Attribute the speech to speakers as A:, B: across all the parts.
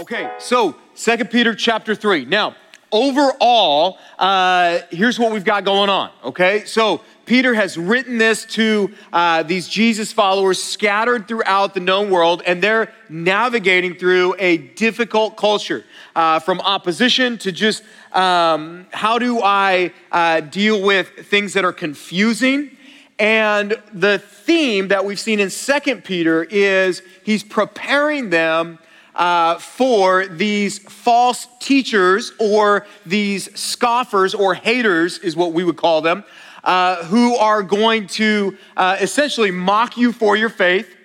A: Okay, so Second Peter chapter 3. Now, overall, uh, here's what we've got going on, okay? So, Peter has written this to uh, these Jesus followers scattered throughout the known world, and they're navigating through a difficult culture uh, from opposition to just um, how do I uh, deal with things that are confusing. And the theme that we've seen in Second Peter is he's preparing them uh, for these false teachers or these scoffers or haters, is what we would call them, uh, who are going to uh, essentially mock you for your faith.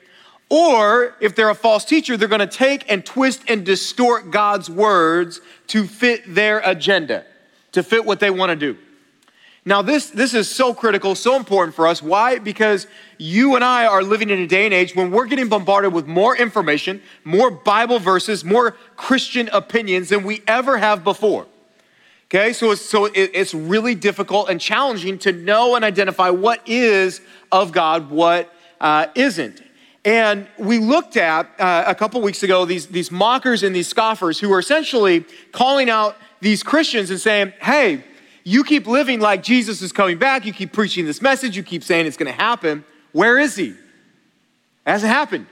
A: Or if they're a false teacher, they're going to take and twist and distort God's words to fit their agenda, to fit what they want to do. Now, this, this is so critical, so important for us. Why? Because you and I are living in a day and age when we're getting bombarded with more information, more Bible verses, more Christian opinions than we ever have before. Okay, so it's, so it's really difficult and challenging to know and identify what is of God, what uh, not And we looked at uh, a couple weeks ago these, these mockers and these scoffers who are essentially calling out these Christians and saying, hey, you keep living like Jesus is coming back. You keep preaching this message. You keep saying it's going to happen. Where is he? It hasn't happened.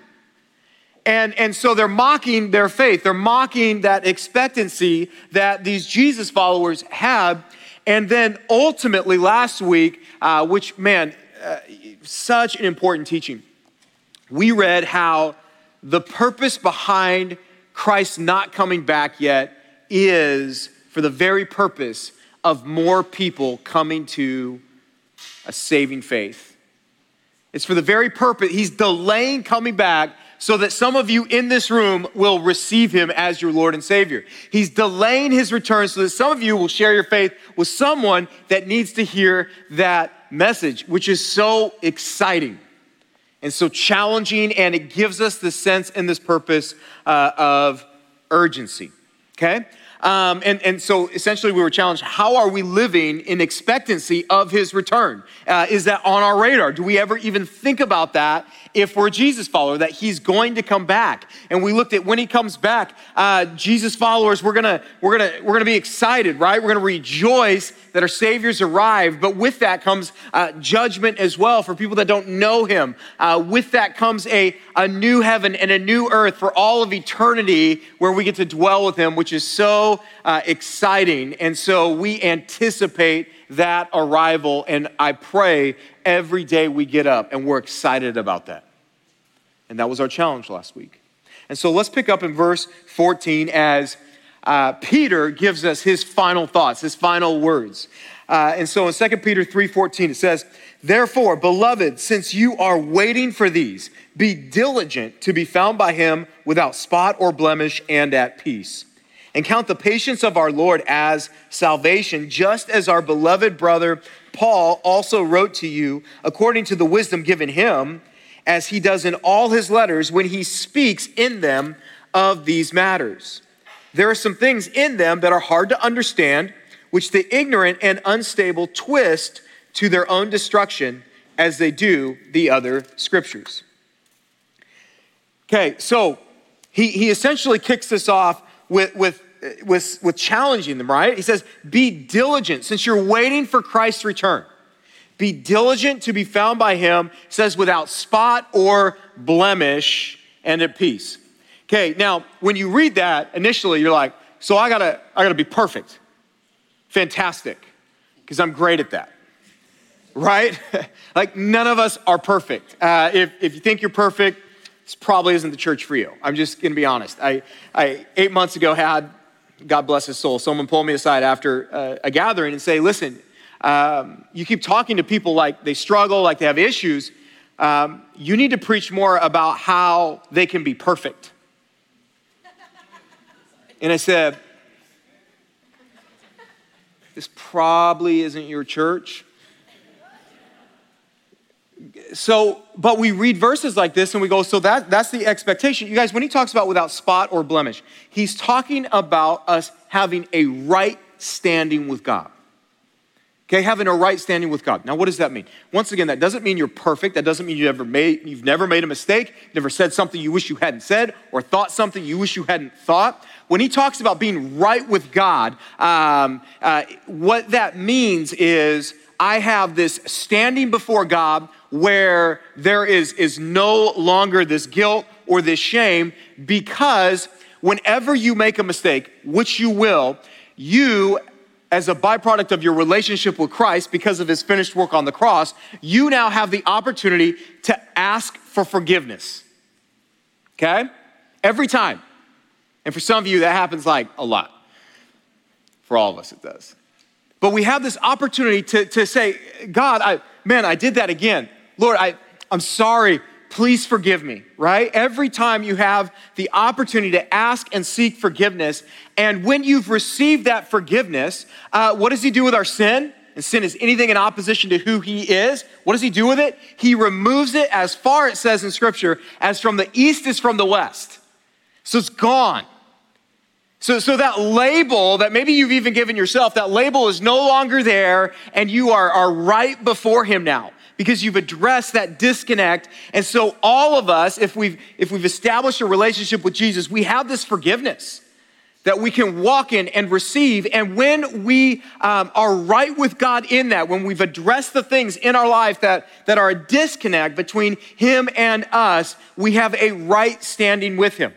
A: And, and so they're mocking their faith. They're mocking that expectancy that these Jesus followers had. And then ultimately, last week, uh, which, man, uh, such an important teaching, we read how the purpose behind Christ not coming back yet is for the very purpose of more people coming to a saving faith. It's for the very purpose, he's delaying coming back so that some of you in this room will receive him as your Lord and Savior. He's delaying his return so that some of you will share your faith with someone that needs to hear that message, which is so exciting and so challenging, and it gives us the sense and this purpose uh, of urgency. Okay? Um, and, and so essentially, we were challenged how are we living in expectancy of his return? Uh, is that on our radar? Do we ever even think about that if we're a Jesus follower, that he's going to come back? And we looked at when he comes back, uh, Jesus followers, we're gonna, we're, gonna, we're gonna be excited, right? We're gonna rejoice that our Savior's arrived, but with that comes uh, judgment as well for people that don't know him. Uh, with that comes a, a new heaven and a new earth for all of eternity where we get to dwell with him, which is so uh, exciting. And so we anticipate that arrival. And I pray every day we get up and we're excited about that. And that was our challenge last week. And so let's pick up in verse 14 as uh, Peter gives us his final thoughts, his final words. Uh, and so in 2 Peter 3:14 it says, "Therefore, beloved, since you are waiting for these, be diligent to be found by him without spot or blemish and at peace." And count the patience of our Lord as salvation, just as our beloved brother Paul also wrote to you according to the wisdom given him, as he does in all his letters when he speaks in them of these matters. There are some things in them that are hard to understand, which the ignorant and unstable twist to their own destruction as they do the other scriptures. Okay, so he, he essentially kicks this off with, with, with, with challenging them, right? He says, Be diligent since you're waiting for Christ's return. Be diligent to be found by him, says, without spot or blemish and at peace. Okay, now when you read that initially, you're like, so I gotta, I gotta be perfect. Fantastic, because I'm great at that. Right? like none of us are perfect. Uh, if, if you think you're perfect, this probably isn't the church for you. I'm just gonna be honest. I, I eight months ago had, God bless his soul, someone pull me aside after uh, a gathering and say, listen, um, you keep talking to people like they struggle, like they have issues. Um, you need to preach more about how they can be perfect. And I said, this probably isn't your church so, but we read verses like this and we go, so that, that's the expectation. You guys, when he talks about without spot or blemish, he's talking about us having a right standing with God. Okay, having a right standing with God. Now, what does that mean? Once again, that doesn't mean you're perfect. That doesn't mean you've ever made, you've never made a mistake, never said something you wish you hadn't said, or thought something you wish you hadn't thought. When he talks about being right with God, um, uh, what that means is I have this standing before God where there is, is no longer this guilt or this shame because whenever you make a mistake, which you will, you as a byproduct of your relationship with Christ because of his finished work on the cross, you now have the opportunity to ask for forgiveness. Okay? Every time. And for some of you, that happens like a lot. For all of us, it does. But we have this opportunity to, to say, God, I, man, I did that again. Lord, I, I'm sorry. Please forgive me, right? Every time you have the opportunity to ask and seek forgiveness, and when you've received that forgiveness, uh, what does He do with our sin? And sin is anything in opposition to who He is. What does He do with it? He removes it as far, as it says in Scripture, as from the east is from the west. So it's gone. So, so that label that maybe you've even given yourself, that label is no longer there, and you are, are right before Him now because you've addressed that disconnect. And so all of us, if we've if we've established a relationship with Jesus, we have this forgiveness that we can walk in and receive. And when we um, are right with God in that, when we've addressed the things in our life that, that are a disconnect between Him and us, we have a right standing with Him.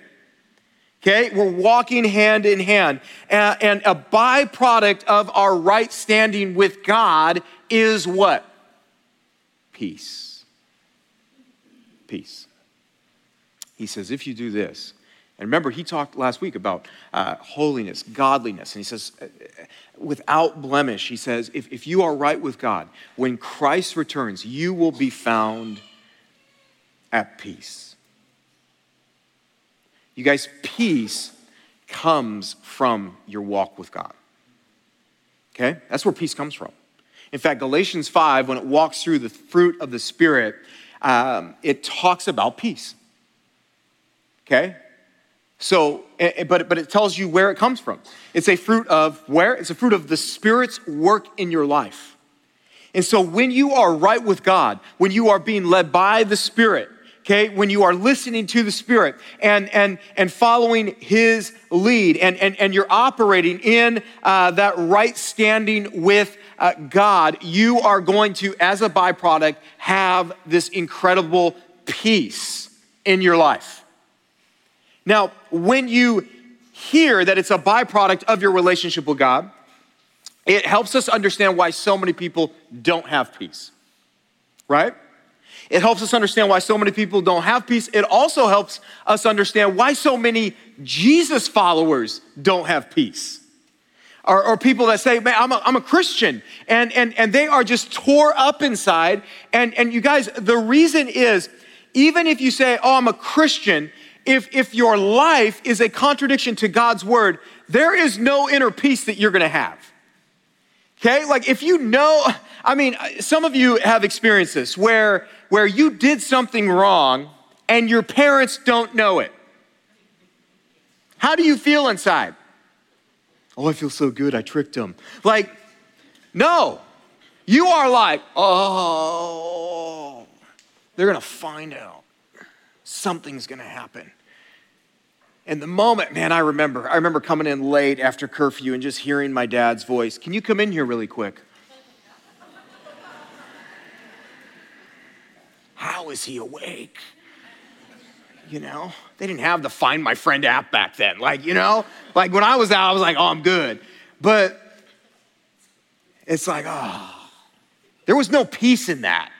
A: Okay, we're walking hand in hand. And a byproduct of our right standing with God is what? Peace. Peace. He says, if you do this, and remember, he talked last week about uh, holiness, godliness, and he says, uh, without blemish, he says, if, if you are right with God, when Christ returns, you will be found at peace. You guys, peace comes from your walk with God. Okay? That's where peace comes from. In fact, Galatians 5, when it walks through the fruit of the Spirit, um, it talks about peace. Okay? So, eh, eh, but, but it tells you where it comes from. It's a fruit of where? It's a fruit of the Spirit's work in your life. And so when you are right with God, when you are being led by the Spirit, okay when you are listening to the spirit and and and following his lead and and, and you're operating in uh, that right standing with uh, god you are going to as a byproduct have this incredible peace in your life now when you hear that it's a byproduct of your relationship with god it helps us understand why so many people don't have peace right it helps us understand why so many people don't have peace. It also helps us understand why so many Jesus followers don't have peace. Or, or people that say, man, I'm a, I'm a Christian, and, and, and they are just tore up inside. And, and you guys, the reason is, even if you say, oh, I'm a Christian, if, if your life is a contradiction to God's word, there is no inner peace that you're gonna have. Okay? Like if you know, I mean, some of you have experienced this where where you did something wrong and your parents don't know it. How do you feel inside? Oh, I feel so good. I tricked him. Like, no. You are like, oh, they're going to find out. Something's going to happen. And the moment, man, I remember, I remember coming in late after curfew and just hearing my dad's voice. Can you come in here really quick? How is he awake? You know, they didn't have the Find My Friend app back then. Like, you know, like when I was out, I was like, oh, I'm good. But it's like, oh, there was no peace in that.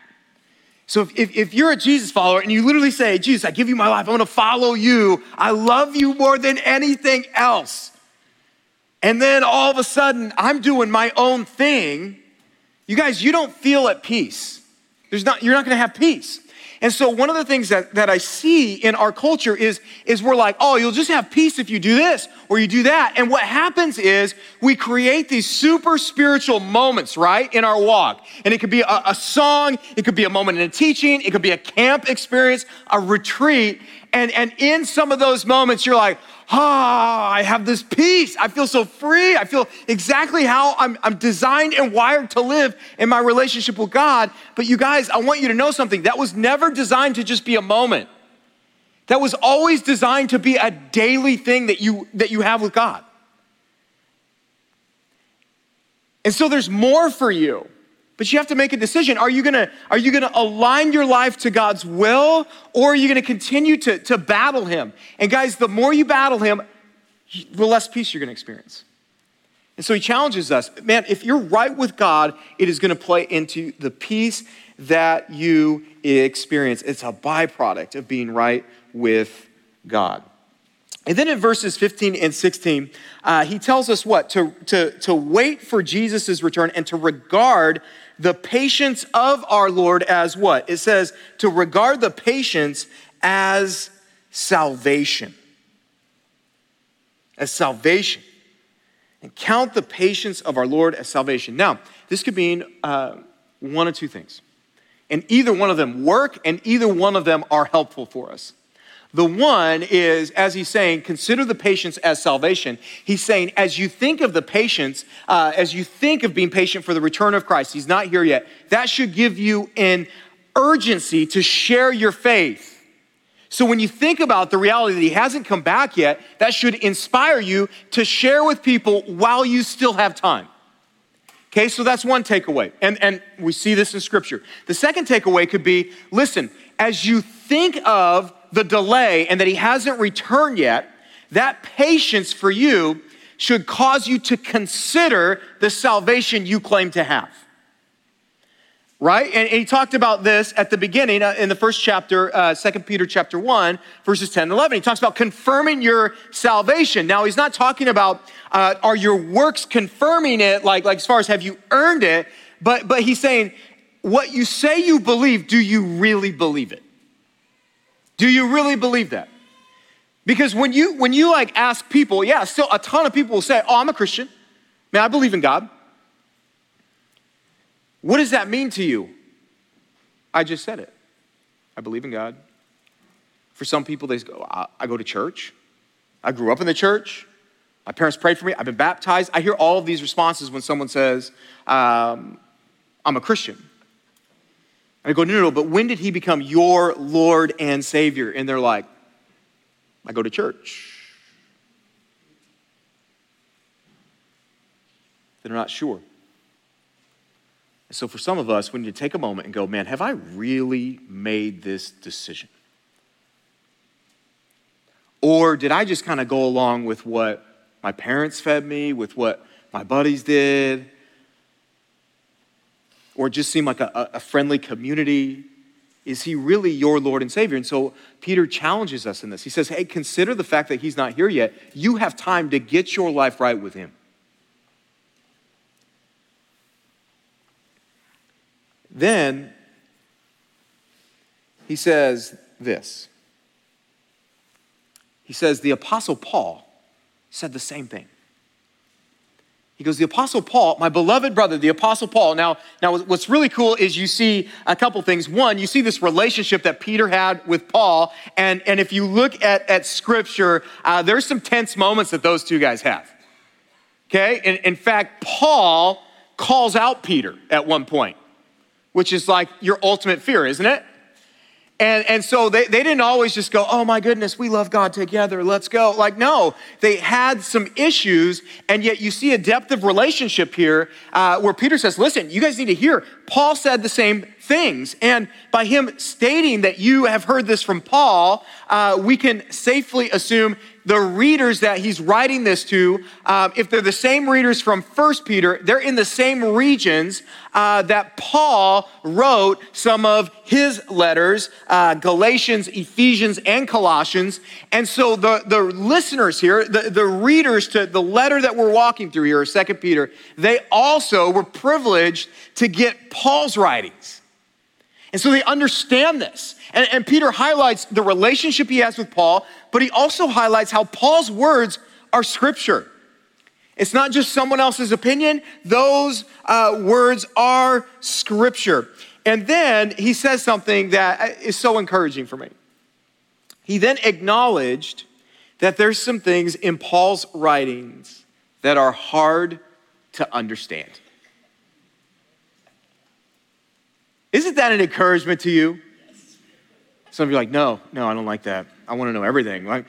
A: So if, if, if, you're a Jesus follower and you literally say, Jesus, I give you my life, I'm gonna follow you, I love you more than anything else. And then all of a sudden, I'm doing my own thing. You guys, you don't feel at peace. There's not, you're not gonna have peace. And so one of the things that, that I see in our culture is, is we're like, oh, you'll just have peace if you do this or you do that. And what happens is we create these super spiritual moments, right, in our walk. And it could be a, a song, it could be a moment in a teaching, it could be a camp experience, a retreat. And, and in some of those moments, you're like, ah, I have this peace. I feel so free. I feel exactly how I'm, I'm designed and wired to live in my relationship with God. But you guys, I want you to know something. That was never designed to just be a moment. That was always designed to be a daily thing that you, that you have with God. And so there's more for you. But you have to make a decision. Are you gonna, are you gonna align your life to God's will, or are you gonna continue to, to battle Him? And guys, the more you battle Him, the less peace you're gonna experience. And so He challenges us man, if you're right with God, it is gonna play into the peace that you experience. It's a byproduct of being right with God. And then in verses 15 and 16, uh, he tells us what? To, to, to wait for Jesus' return and to regard the patience of our Lord as what? It says to regard the patience as salvation. As salvation. And count the patience of our Lord as salvation. Now, this could mean uh, one of two things. And either one of them work, and either one of them are helpful for us. The one is, as he's saying, consider the patience as salvation. He's saying, as you think of the patience, uh, as you think of being patient for the return of Christ, he's not here yet, that should give you an urgency to share your faith. So when you think about the reality that he hasn't come back yet, that should inspire you to share with people while you still have time. Okay, so that's one takeaway. And, and we see this in scripture. The second takeaway could be listen, as you think of the delay and that he hasn't returned yet, that patience for you should cause you to consider the salvation you claim to have. Right? And, he talked about this at the beginning uh, in the first chapter, uh, 2 Peter chapter 1, verses 10 and 11. He talks about confirming your salvation. Now, he's not talking about uh, are your works confirming it, like, like as far as have you earned it, but, but he's saying what you say you believe, do you really believe it? Do you really believe that? Because when you when you like ask people, yeah, still a ton of people will say, "Oh, I'm a Christian. Man, I believe in God." What does that mean to you? I just said it. I believe in God. For some people, they go, I go to church. I grew up in the church. My parents prayed for me. I've been baptized. I hear all of these responses when someone says, um, I'm a Christian. I go, no, no, no, but when did he become your Lord and Savior? And they're like, I go to church. They're not sure. So for some of us, we need to take a moment and go, man, have I really made this decision? Or did I just kind of go along with what my parents fed me, with what my buddies did, or just seem like a, a friendly community? Is he really your Lord and Savior? And so Peter challenges us in this. He says, Hey, consider the fact that he's not here yet. You have time to get your life right with him. Then he says this. He says, The Apostle Paul said the same thing. He goes, the Apostle Paul, my beloved brother, the Apostle Paul. Now, now, what's really cool is you see a couple things. One, you see this relationship that Peter had with Paul. And, and if you look at, at scripture, uh, there's some tense moments that those two guys have. Okay? And in fact, Paul calls out Peter at one point, which is like your ultimate fear, isn't it? And, and so they, they didn't always just go, oh my goodness, we love God together, let's go. Like, no, they had some issues, and yet you see a depth of relationship here uh, where Peter says, listen, you guys need to hear. Paul said the same things. And by him stating that you have heard this from Paul, uh, we can safely assume the readers that he's writing this to, uh, if they're the same readers from First Peter, they're in the same regions uh, that Paul wrote some of his letters, uh, Galatians, Ephesians, and Colossians. And so the, the listeners here, the, the readers to the letter that we're walking through here, Second Peter, they also were privileged to get Paul's writings. And so they understand this. And, and, Peter highlights the relationship he has with Paul, but he also highlights how Paul's words are scripture. It's not just someone else's opinion, those uh, words are scripture. And then he says something that is so encouraging for me. He then acknowledged that there's some things in Paul's writings that are hard to understand. Isn't that an encouragement to you? Some of you are like, no, no, I don't like that. I want to know everything. Like,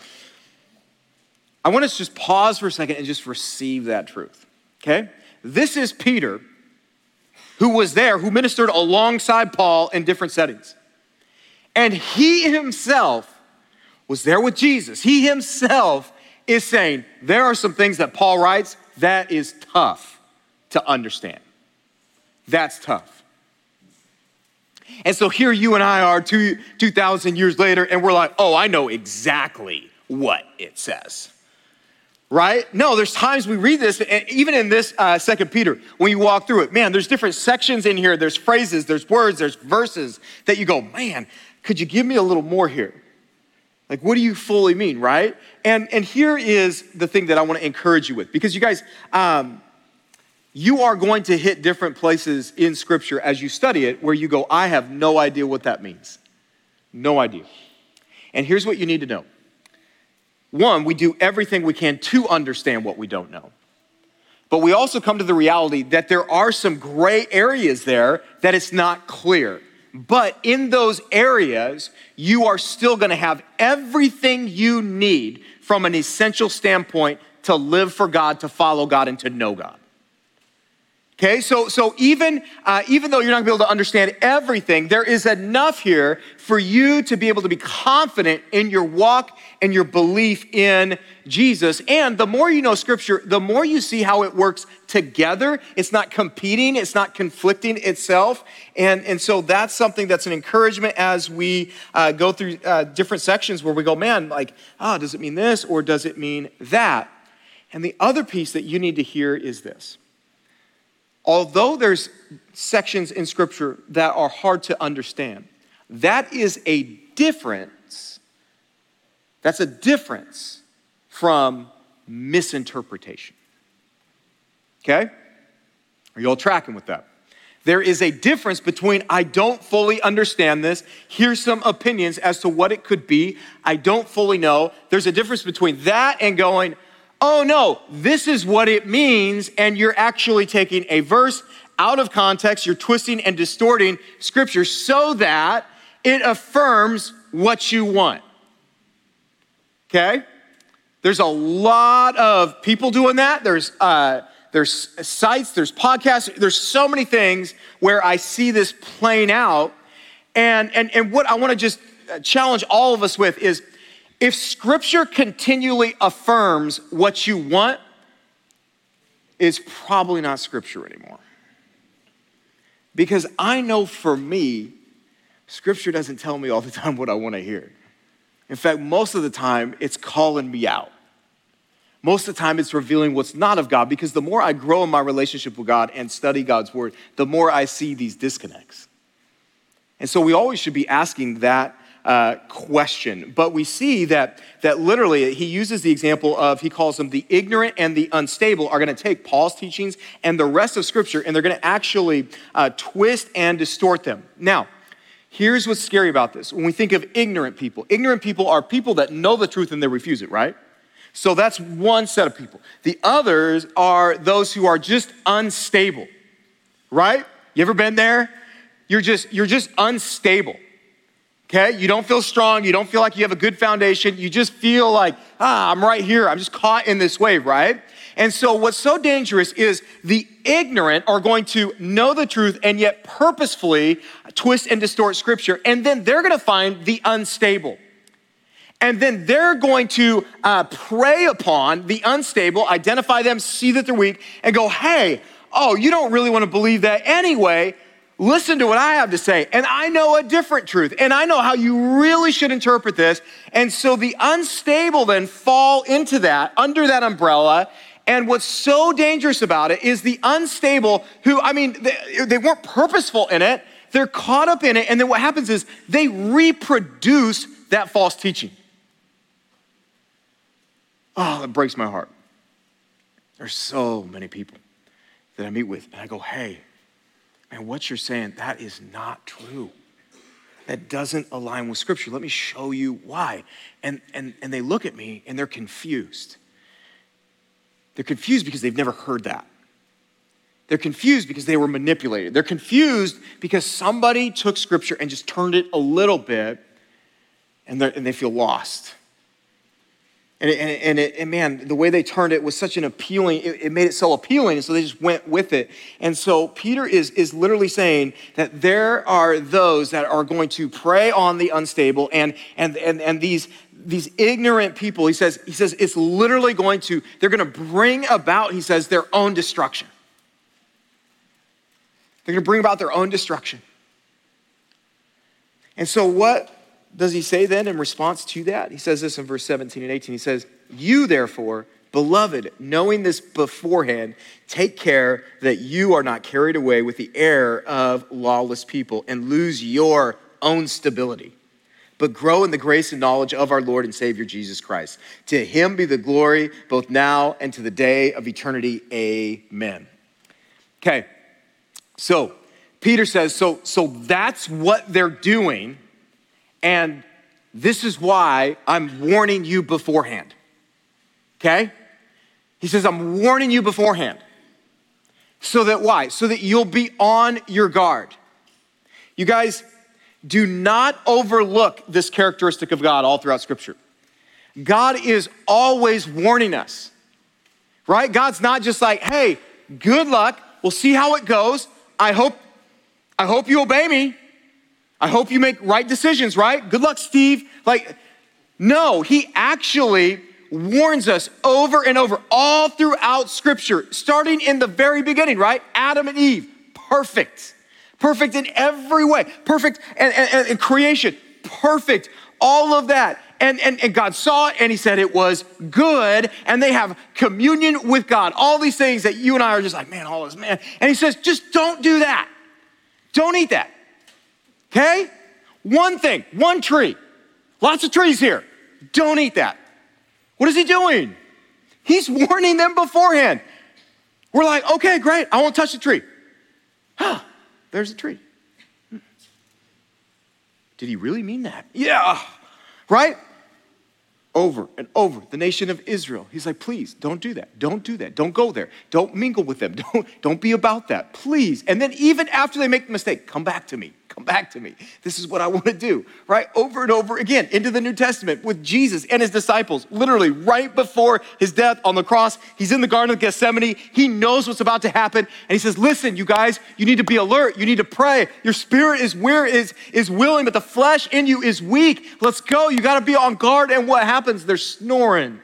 A: I want us to just pause for a second and just receive that truth. Okay? This is Peter, who was there, who ministered alongside Paul in different settings. And he himself was there with Jesus. He himself is saying, there are some things that Paul writes that is tough to understand. That's tough. And so here you and I are two, 2,000 years later, and we're like, oh, I know exactly what it says. Right? No, there's times we read this, and even in this uh, Second Peter, when you walk through it, man, there's different sections in here. There's phrases, there's words, there's verses that you go, man, could you give me a little more here? Like, what do you fully mean, right? And, and here is the thing that I want to encourage you with, because you guys, um, you are going to hit different places in Scripture as you study it where you go, I have no idea what that means. No idea. And here's what you need to know one, we do everything we can to understand what we don't know. But we also come to the reality that there are some gray areas there that it's not clear. But in those areas, you are still going to have everything you need from an essential standpoint to live for God, to follow God, and to know God. Okay, so, so even, uh, even though you're not gonna be able to understand everything, there is enough here for you to be able to be confident in your walk and your belief in Jesus. And the more you know Scripture, the more you see how it works together. It's not competing, it's not conflicting itself. And, and so that's something that's an encouragement as we uh, go through uh, different sections where we go, man, like, ah, oh, does it mean this or does it mean that? And the other piece that you need to hear is this although there's sections in Scripture that are hard to understand, that is a difference. That's a difference from misinterpretation. Okay? Are you all tracking with that? There is a difference between I don't fully understand this. Here's some opinions as to what it could be. I don't fully know. There's a difference between that and going, oh no, this is what it means, and you're actually taking a verse out of context, you're twisting and distorting scripture so that it affirms what you want. Okay? There's a lot of people doing that. There's, uh, there's sites, there's podcasts, there's so many things where I see this playing out. And, and, and what I want to just challenge all of us with is if scripture continually affirms what you want, it's probably not scripture anymore. Because I know for me, scripture doesn't tell me all the time what I want to hear. In fact, most of the time, it's calling me out. Most of the time, it's revealing what's not of God because the more I grow in my relationship with God and study God's word, the more I see these disconnects. And so we always should be asking that uh, question. But we see that, that literally he uses the example of, he calls them the ignorant and the unstable are going to take Paul's teachings and the rest of Scripture and they're going to actually uh, twist and distort them. Now, here's what's scary about this. When we think of ignorant people, ignorant people are people that know the truth and they refuse it, right? So that's one set of people. The others are those who are just unstable, right? You ever been there? You're just, you're just unstable okay? You don't feel strong. You don't feel like you have a good foundation. You just feel like, ah, I'm right here. I'm just caught in this wave, right? And so, what's so dangerous is the ignorant are going to know the truth and yet purposefully twist and distort scripture. And then they're going to find the unstable. And then they're going to uh, prey upon the unstable, identify them, see that they're weak, and go, hey, oh, you don't really want to believe that anyway listen to what I have to say. And I know a different truth. And I know how you really should interpret this. And so the unstable then fall into that, under that umbrella. And what's so dangerous about it is the unstable who, I mean, they, they weren't purposeful in it. They're caught up in it. And then what happens is they reproduce that false teaching. Oh, that breaks my heart. There's so many people that I meet with, and I go, hey, and what you're saying, that is not true. that doesn't align with Scripture. Let me show you why. And, and, and they look at me and they're confused. They're confused because they've never heard that. They're confused because they were manipulated. They're confused because somebody took Scripture and just turned it a little bit and, and they feel lost. And, it, and, it, and, it, and, man, the way they turned it was such an appealing, it, it, made it so appealing, and so they just went with it. And so Peter is, is literally saying that there are those that are going to prey on the unstable and, and, and, and these, these ignorant people, he says, he says it's literally going to, they're going to bring about, he says, their own destruction. They're going to bring about their own destruction. And so what does he say then in response to that? He says this in verse 17 and 18. He says, You therefore, beloved, knowing this beforehand, take care that you are not carried away with the error of lawless people and lose your own stability, but grow in the grace and knowledge of our Lord and Savior Jesus Christ. To him be the glory both now and to the day of eternity. Amen. Okay, so Peter says, so, so that's what they're doing and this is why I'm warning you beforehand. Okay? He says, I'm warning you beforehand. So that why? So that you'll be on your guard. You guys, do not overlook this characteristic of God all throughout Scripture. God is always warning us, right? God's not just like, hey, good luck. We'll see how it goes. I hope, I hope you obey me. I hope you make right decisions, right? Good luck, Steve. Like, no, he actually warns us over and over all throughout Scripture, starting in the very beginning, right? Adam and Eve, perfect. Perfect in every way. Perfect and, and, and creation, perfect. All of that. And, and, and God saw it and he said it was good. And they have communion with God. All these things that you and I are just like, man, all this, man. And he says, just don't do that. Don't eat that. Okay? One thing, one tree. Lots of trees here. Don't eat that. What is he doing? He's warning them beforehand. We're like, okay, great, I won't touch the tree. Huh, there's a tree. Did he really mean that? Yeah, right? over and over the nation of Israel. He's like, please don't do that. Don't do that. Don't go there. Don't mingle with them. Don't, don't be about that. Please. And then even after they make the mistake, come back to me. Come back to me. This is what I want to do. Right? Over and over again into the New Testament with Jesus and his disciples. Literally right before his death on the cross, he's in the Garden of Gethsemane. He knows what's about to happen. And he says, listen, you guys, you need to be alert. You need to pray. Your spirit is where is, is willing, but the flesh in you is weak. Let's go. You got to be on guard. And what happens? happens? They're snoring.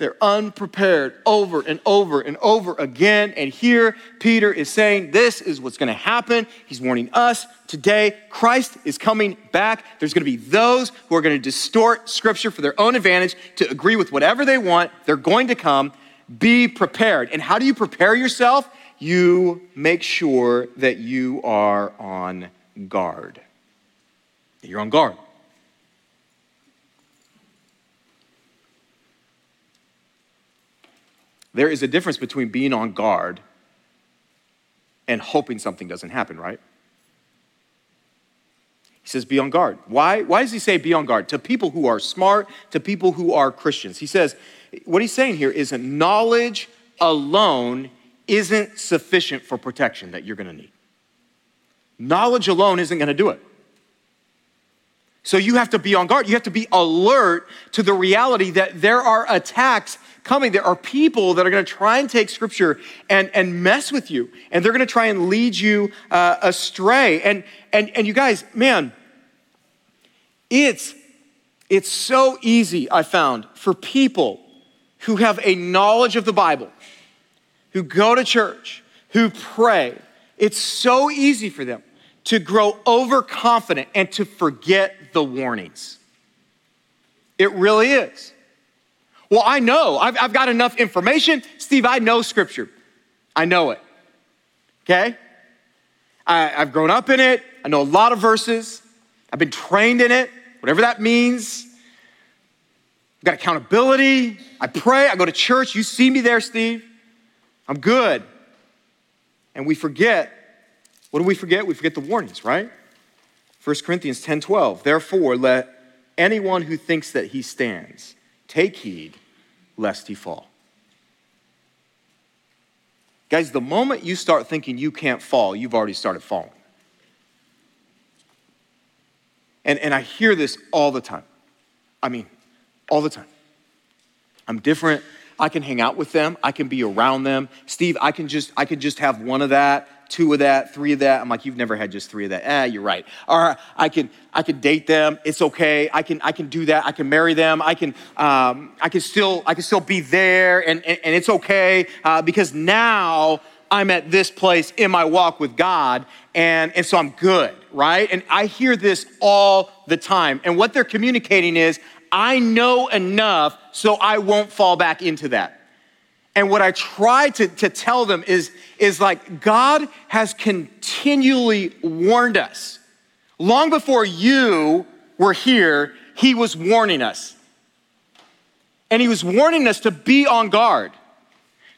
A: They're unprepared over and over and over again. And here, Peter is saying, This is what's going to happen. He's warning us today. Christ is coming back. There's going to be those who are going to distort scripture for their own advantage to agree with whatever they want. They're going to come. Be prepared. And how do you prepare yourself? You make sure that you are on guard. You're on guard. There is a difference between being on guard and hoping something doesn't happen, right? He says, be on guard. Why? Why does he say be on guard? To people who are smart, to people who are Christians. He says, what he's saying here is that knowledge alone isn't sufficient for protection that you're going to need. Knowledge alone isn't going to do it. So you have to be on guard. You have to be alert to the reality that there are attacks coming. There are people that are going to try and take scripture and, and mess with you, and they're going to try and lead you uh, astray. And, and, and you guys, man, it's, it's so easy, I found, for people who have a knowledge of the Bible, who go to church, who pray. It's so easy for them to grow overconfident and to forget the warnings. It really is. Well, I know. I've, I've got enough information. Steve, I know scripture. I know it. Okay? I, I've grown up in it. I know a lot of verses. I've been trained in it, whatever that means. I've got accountability. I pray. I go to church. You see me there, Steve. I'm good. And we forget. What do we forget? We forget the warnings, right? 1 Corinthians 10 12. Therefore, let anyone who thinks that he stands take heed lest he fall. Guys, the moment you start thinking you can't fall, you've already started falling. And, and I hear this all the time. I mean, all the time. I'm different. I can hang out with them. I can be around them. Steve, I can just I can just have one of that two of that, three of that. I'm like, you've never had just three of that. Ah, you're right. Or I can, I can date them. It's okay. I can, I can do that. I can marry them. I can, um, I can still, I can still be there, and and, and it's okay uh, because now I'm at this place in my walk with God, and and so I'm good, right? And I hear this all the time, and what they're communicating is, I know enough so I won't fall back into that. And what I try to, to tell them is, is like, God has continually warned us. Long before you were here, He was warning us. And He was warning us to be on guard.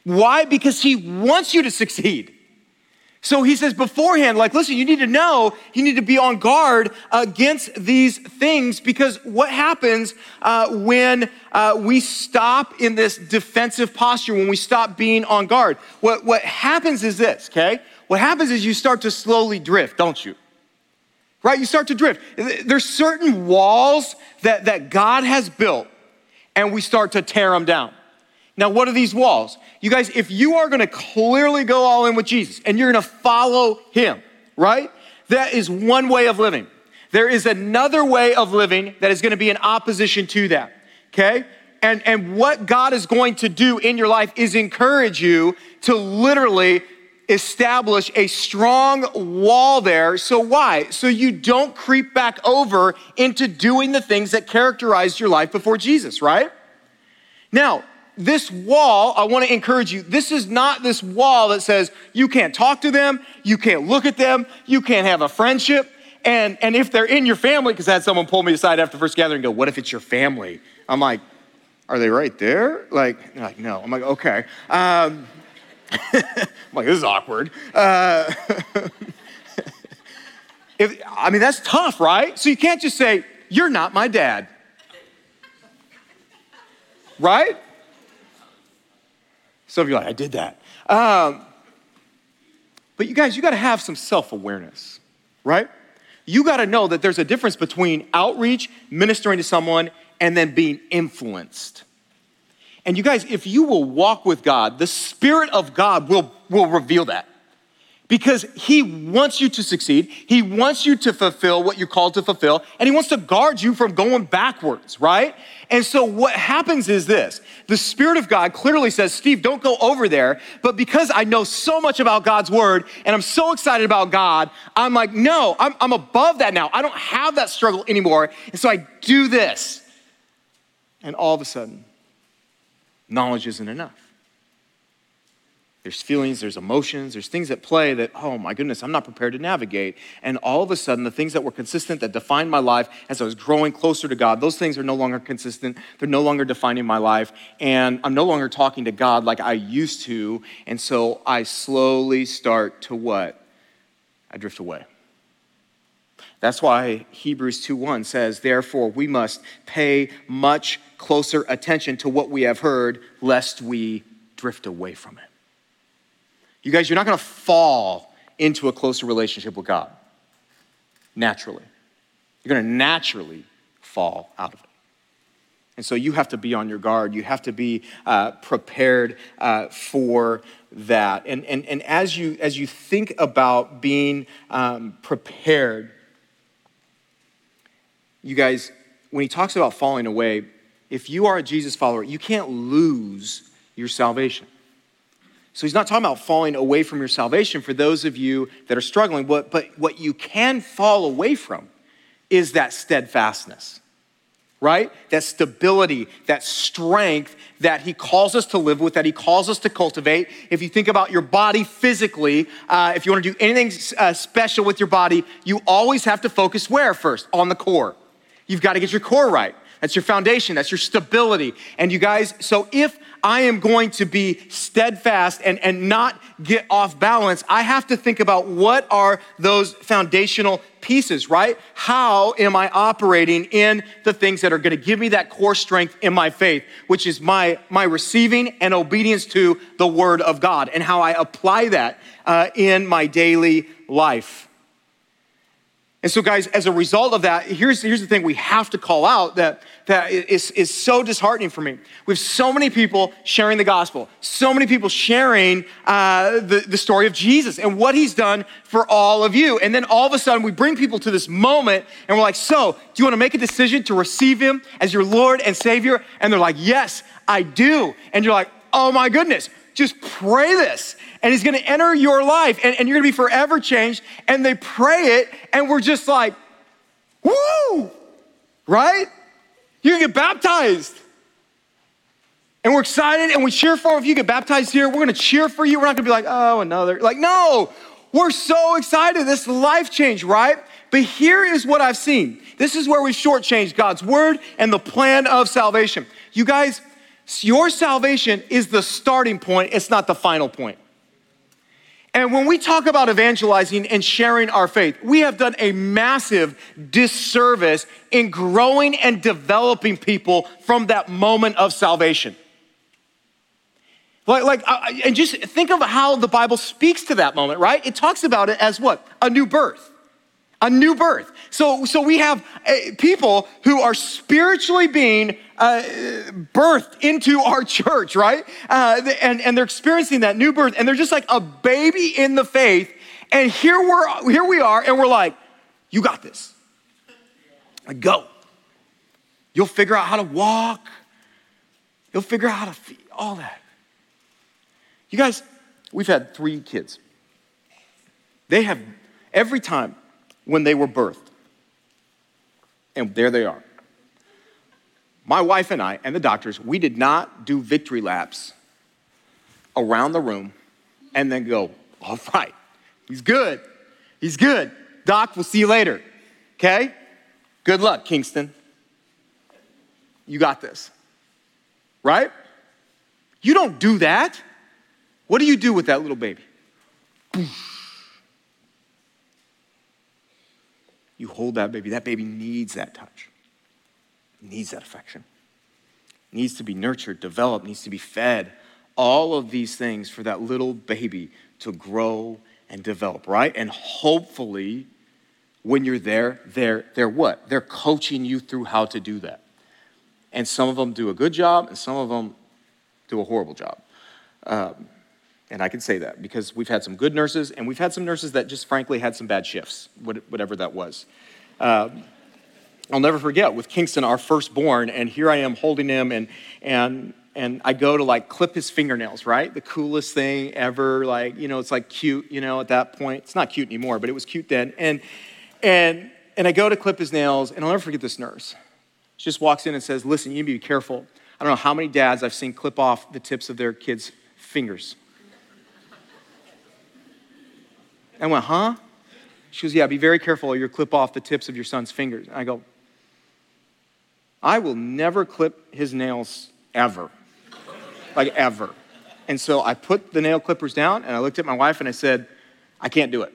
A: Why? Because He wants you to succeed. So he says beforehand, like, listen, you need to know, you need to be on guard against these things because what happens uh, when uh, we stop in this defensive posture, when we stop being on guard? What, what happens is this, okay? What happens is you start to slowly drift, don't you? Right? You start to drift. There's certain walls that, that God has built, and we start to tear them down. Now, what are these walls? You guys, if you are gonna clearly go all in with Jesus and you're gonna follow him, right? That is one way of living. There is another way of living that is gonna be in opposition to that, okay? And, and what God is going to do in your life is encourage you to literally establish a strong wall there. So, why? So you don't creep back over into doing the things that characterized your life before Jesus, right? Now, this wall, I want to encourage you, this is not this wall that says you can't talk to them, you can't look at them, you can't have a friendship. And, and if they're in your family, because I had someone pull me aside after the first gathering and go, What if it's your family? I'm like, Are they right there? Like, they're like no. I'm like, Okay. Um, I'm like, This is awkward. Uh, if, I mean, that's tough, right? So you can't just say, You're not my dad. Right? Some of you are like, I did that. Um, but you guys, you got to have some self awareness, right? You got to know that there's a difference between outreach, ministering to someone, and then being influenced. And you guys, if you will walk with God, the Spirit of God will, will reveal that because he wants you to succeed. He wants you to fulfill what you're called to fulfill, and he wants to guard you from going backwards, right? And so what happens is this the Spirit of God clearly says, Steve, don't go over there. But because I know so much about God's word and I'm so excited about God, I'm like, no, I'm, I'm above that now. I don't have that struggle anymore. And so I do this. And all of a sudden, knowledge isn't enough. There's feelings, there's emotions, there's things at play that, oh my goodness, I'm not prepared to navigate. And all of a sudden, the things that were consistent, that defined my life as I was growing closer to God, those things are no longer consistent. They're no longer defining my life. And I'm no longer talking to God like I used to. And so I slowly start to what? I drift away. That's why Hebrews 2:1 says, "Therefore we must pay much closer attention to what we have heard lest we drift away from it." You guys, you're not going to fall into a closer relationship with God naturally. You're going to naturally fall out of it. And so you have to be on your guard. You have to be uh, prepared uh, for that. And, and, and as, you, as you think about being um, prepared, you guys, when he talks about falling away, if you are a Jesus follower, you can't lose your salvation. So he's not talking about falling away from your salvation for those of you that are struggling, but, but what you can fall away from is that steadfastness, right? That stability, that strength that he calls us to live with, that he calls us to cultivate. If you think about your body physically, uh, if you want to do anything uh, special with your body, you always have to focus where first? On the core. You've got to get your core right. That's your foundation, that's your stability. And you guys, so if I am going to be steadfast and, and not get off balance, I have to think about what are those foundational pieces, right? How am I operating in the things that are going to give me that core strength in my faith, which is my, my receiving and obedience to the word of God, and how I apply that uh, in my daily life. And so, guys, as a result of that, here's, here's the thing we have to call out that, that is, is so disheartening for me. We have so many people sharing the gospel, so many people sharing uh, the, the story of Jesus and what he's done for all of you. And then all of a sudden, we bring people to this moment and we're like, So, do you want to make a decision to receive him as your Lord and Savior? And they're like, Yes, I do. And you're like, Oh my goodness, just pray this and he's to enter your life and, and you're to be forever changed. And they pray it, and we're just like, woo, right? You get baptized. And we're excited and we cheer for. If you get baptized here, we're gonna cheer for you. We're not gonna be like, oh, another. Like, no, we're so excited. This life change, right? But here is what I've seen. This is where we shortchange God's word and the plan of salvation. You guys, your salvation is the starting point, it's not the final point. And when we talk about evangelizing and sharing our faith, we have done a massive disservice in growing and developing people from that moment of salvation. Like, like, and just think of how the Bible speaks to that moment, right? It talks about it as what? A new birth a new birth. So, so we have uh, people who are spiritually being uh, birthed into our church, right? Uh, and, and they're experiencing that new birth, and they're just like a baby in the faith. And here we're here we are, and we're like, you got this. Like, go. You'll figure out how to walk. You'll figure out how to feed, all that. You guys, we've had three kids. They have every time when they were birthed. And there they are. My wife and I, and the doctors, we did not do victory laps around the room and then go, all right, he's good. He's good. Doc, we'll see you later. Okay? Good luck, Kingston. You got this. Right? You don't do that. What do you do with that little baby? You hold that baby. That baby needs that touch, needs that affection, needs to be nurtured, developed, needs to be fed. All of these things for that little baby to grow and develop, right? And hopefully, when you're there, they're, they're what? They're coaching you through how to do that. And some of them do a good job, and some of them do a horrible job. Um, and I can say that because we've had some good nurses and we've had some nurses that just frankly had some bad shifts, whatever that was. Um, I'll never forget with Kingston, our firstborn, and here I am holding him, and, and, and I go to like clip his fingernails, right? The coolest thing ever. Like, you know, it's like cute, you know, at that point. It's not cute anymore, but it was cute then. And, and, and I go to clip his nails, and I'll never forget this nurse. She just walks in and says, Listen, you need to be careful. I don't know how many dads I've seen clip off the tips of their kids' fingers. I went, huh? She goes, yeah, be very careful or you'll clip off the tips of your son's fingers. And I go, I will never clip his nails ever. like ever. And so I put the nail clippers down and I looked at my wife and I said, I can't do it.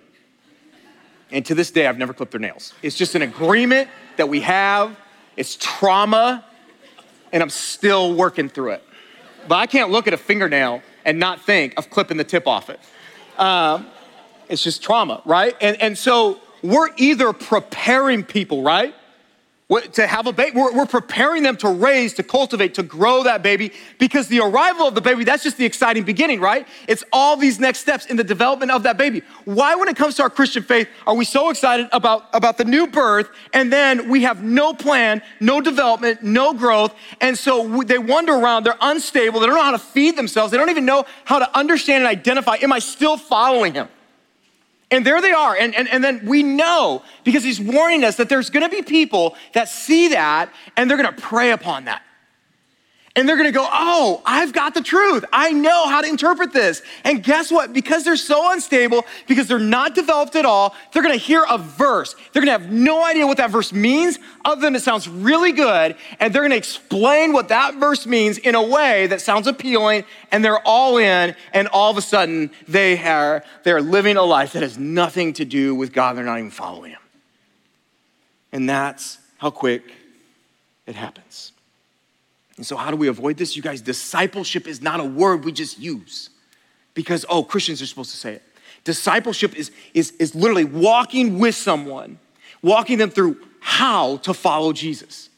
A: And to this day, I've never clipped their nails. It's just an agreement that we have. It's trauma, and I'm still working through it. But I can't look at a fingernail and not think of clipping the tip off it. Um, it's just trauma, right? And, and so we're either preparing people, right? To have a baby, we're, we're preparing them to raise, to cultivate, to grow that baby because the arrival of the baby, that's just the exciting beginning, right? It's all these next steps in the development of that baby. Why, when it comes to our Christian faith, are we so excited about, about the new birth and then we have no plan, no development, no growth? And so they wander around, they're unstable, they don't know how to feed themselves, they don't even know how to understand and identify, am I still following him? And there they are. And, and, and then we know because he's warning us that there's going to be people that see that and they're going to prey upon that. And they're gonna go, oh, I've got the truth. I know how to interpret this. And guess what? Because they're so unstable, because they're not developed at all, they're gonna hear a verse. They're gonna have no idea what that verse means, other than it sounds really good. And they're gonna explain what that verse means in a way that sounds appealing, and they're all in. And all of a sudden, they are, they're living a life that has nothing to do with God. They're not even following Him. And that's how quick it happens. And so, how do we avoid this? You guys, discipleship is not a word we just use because, oh, Christians are supposed to say it. Discipleship is, is, is literally walking with someone, walking them through how to follow Jesus.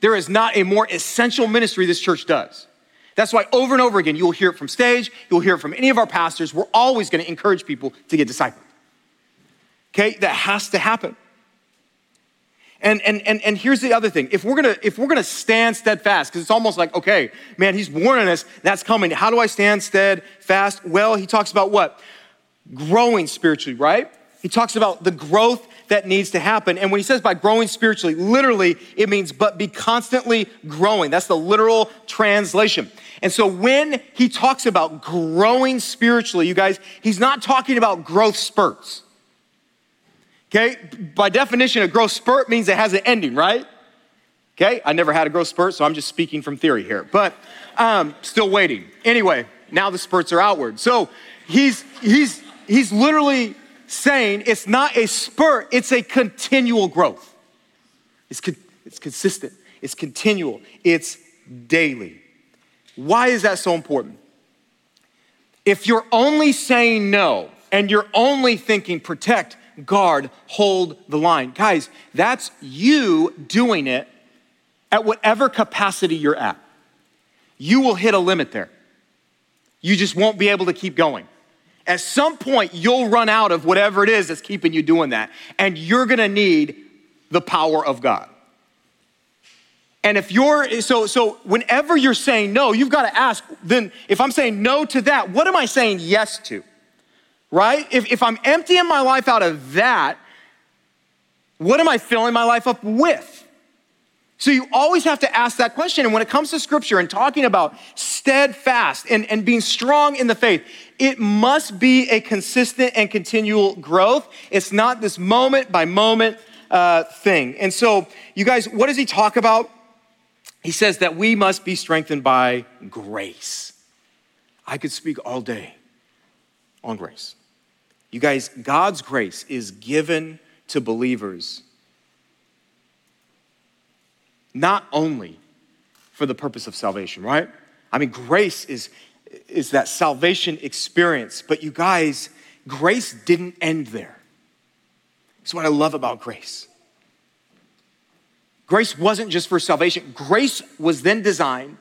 A: There is not a more essential ministry this church does. That's why over and over again, you'll hear it from stage, you'll hear it from any of our pastors. We're always going to encourage people to get discipled. Okay, that has to happen. And, and, and, and here's the other thing. If we're gonna, if we're gonna stand steadfast, because it's almost like, okay, man, he's warning us, that's coming. How do I stand steadfast? Well, he talks about what? Growing spiritually, right? He talks about the growth that needs to happen. And when he says by growing spiritually, literally, it means but be constantly growing. That's the literal translation. And so when he talks about growing spiritually, you guys, he's not talking about growth spurts. Okay, by definition, a growth spurt means it has an ending, right? Okay, I never had a growth spurt, so I'm just speaking from theory here, but um, still waiting. Anyway, now the spurts are outward. So he's he's he's literally saying it's not a spurt, it's a continual growth. It's, co- it's consistent, it's continual, it's daily. Why is that so important? If you're only saying no and you're only thinking protect, guard, hold the line. Guys, that's you doing it at whatever capacity you're at. You will hit a limit there. You just won't be able to keep going. At some point, you'll run out of whatever it is that's keeping you doing that, and you're gonna need the power of God. And if you're, so, so whenever you're saying no, you've got to ask, then if I'm saying no to that, what am I saying yes to? Right? If, if I'm emptying my life out of that, what am I filling my life up with? So you always have to ask that question. And when it comes to scripture and talking about steadfast and, and being strong in the faith, it must be a consistent and continual growth. It's not this moment by moment uh, thing. And so, you guys, what does he talk about? He says that we must be strengthened by grace. I could speak all day on grace. You guys, God's grace is given to believers not only for the purpose of salvation, right? I mean, grace is, is that salvation experience, but you guys, grace didn't end there. That's what I love about grace. Grace wasn't just for salvation, grace was then designed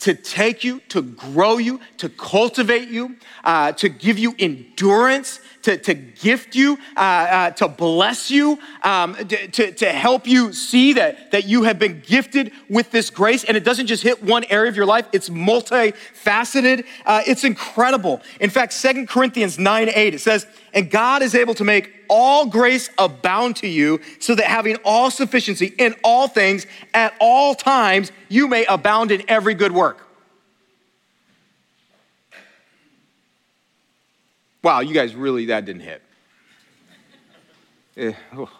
A: to take you, to grow you, to cultivate you, uh, to give you endurance, to, to gift you, uh, uh, to bless you, um, to, to help you see that, that you have been gifted with this grace. And it doesn't just hit one area of your life, it's multifaceted. Uh, it's incredible. In fact, Second Corinthians 9 8, it says, And God is able to make all grace abound to you, so that having all sufficiency in all things at all times, you may abound in every good work. Wow, you guys really, that didn't hit. Eh, oh.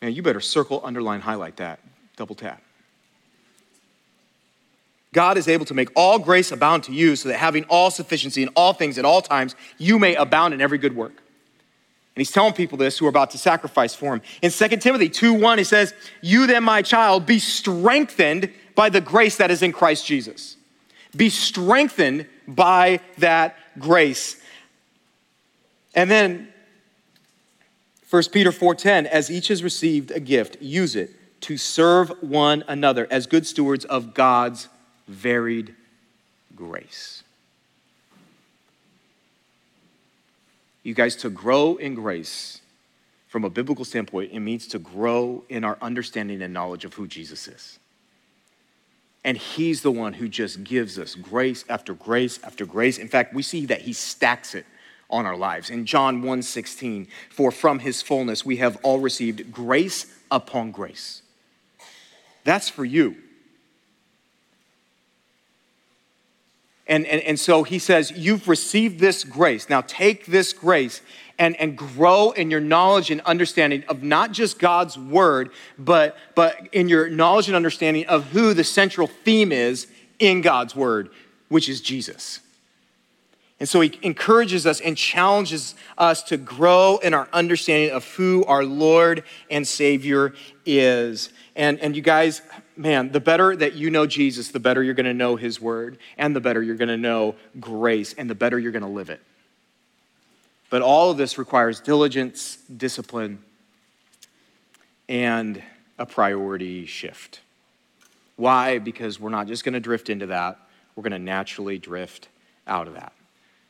A: Man, you better circle, underline, highlight that, double tap. God is able to make all grace abound to you so that having all sufficiency in all things at all times, you may abound in every good work. And he's telling people this who are about to sacrifice for him. In 2 Timothy 2 1, he says, You then, my child, be strengthened by the grace that is in Christ Jesus. Be strengthened by that grace. And then 1 Peter 4:10 as each has received a gift use it to serve one another as good stewards of God's varied grace. You guys to grow in grace from a biblical standpoint it means to grow in our understanding and knowledge of who Jesus is. And he's the one who just gives us grace after grace after grace. In fact, we see that he stacks it on our lives. In John 1:16, for from his fullness we have all received grace upon grace. That's for you. And, and, and so he says, You've received this grace. Now take this grace and, and grow in your knowledge and understanding of not just God's word, but, but in your knowledge and understanding of who the central theme is in God's word, which is Jesus. And so he encourages us and challenges us to grow in our understanding of who our Lord and Savior is. And, and you guys, man, the better that you know Jesus, the better you're going to know his word, and the better you're going to know grace, and the better you're going to live it. But all of this requires diligence, discipline, and a priority shift. Why? Because we're not just going to drift into that, we're going to naturally drift out of that.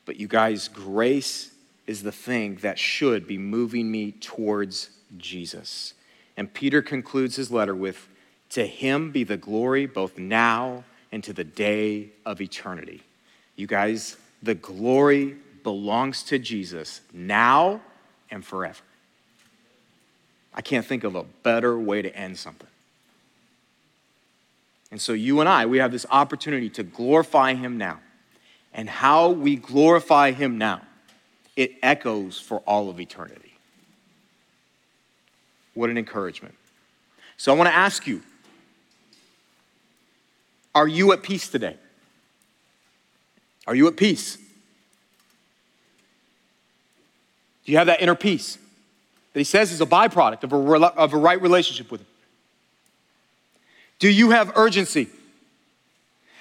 A: But you guys, grace is the thing that should be moving me towards Jesus. And Peter concludes his letter with To him be the glory both now and to the day of eternity. You guys, the glory belongs to Jesus now and forever. I can't think of a better way to end something. And so, you and I, we have this opportunity to glorify him now and how we glorify Him now, it echoes for all of eternity. What an encouragement. So I want to ask you Are you at peace today? Are you at peace? Do you have that inner peace that he says is a byproduct of a, of a right relationship with him? Do you have urgency?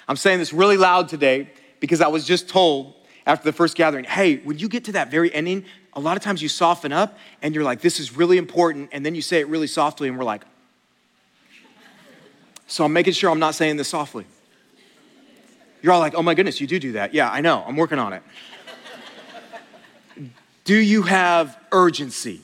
A: I'm saying this really loud today because I was just told after the first gathering, hey, when you get to that very ending, a lot of times you soften up and you're like, this is really important. And then you say it really softly, and we're like, so I'm making sure I'm not saying this softly. You're all like, oh my goodness, you do do that. Yeah, I know, I'm working on it. do you have urgency?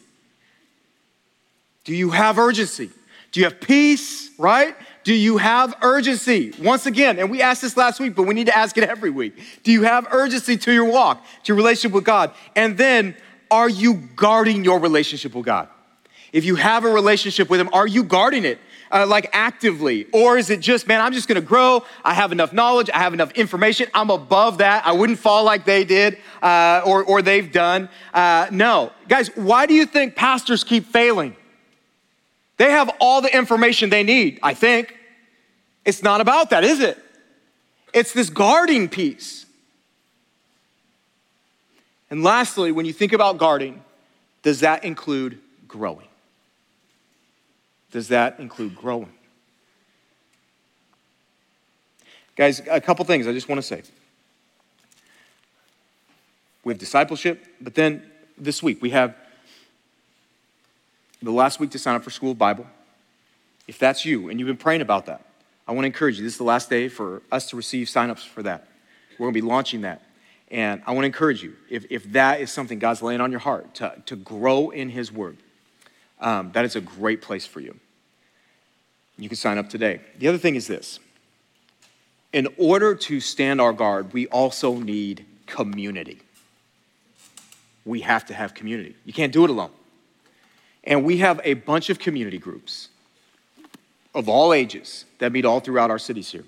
A: Do you have urgency? Do you have peace, right? Do you have urgency? Once again, and we asked this last week, but we need to ask it every week. Do you have urgency to your walk, to your relationship with God? And then, are you guarding your relationship with God? If you have a relationship with Him, are you guarding it? Uh, like actively? Or is it just, man, I'm just gonna grow. I have enough knowledge. I have enough information. I'm above that. I wouldn't fall like they did uh, or, or they've done. Uh, no. Guys, why do you think pastors keep failing? They have all the information they need, I think. It's not about that, is it? It's this guarding piece. And lastly, when you think about guarding, does that include growing? Does that include growing? Guys, a couple things I just want to say. We have discipleship, but then this week we have the last week to sign up for School Bible. If that's you and you've been praying about that, I want to encourage you. This is the last day for us to receive signups for that. We're going to be launching that. And I want to encourage you, if, if that is something God's laying on your heart to, to grow in His Word, um, that is a great place for you. You can sign up today. The other thing is this in order to stand our guard, we also need community. We have to have community. You can't do it alone. And we have a bunch of community groups of all ages that meet all throughout our cities here.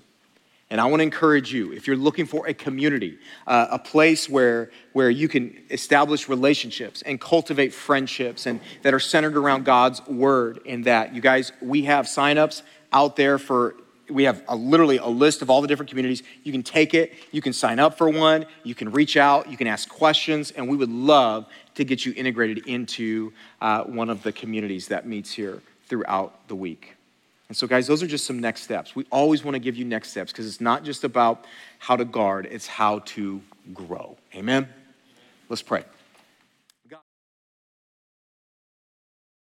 A: And I want to encourage you, if you're looking for a community, uh, a place where, where you can establish relationships and cultivate friendships and that are centered around God's word and that, you guys, we have signups out there for, we have a, literally a list of all the different communities. You can take it, you can sign up for one, you can reach out, you can ask questions, and we would love to get you integrated into uh, one of the communities that meets here throughout the week. And so, guys, those are just some next steps. We always want to give you next steps because it's not just about how to guard, it's how to grow. Amen? Let's pray.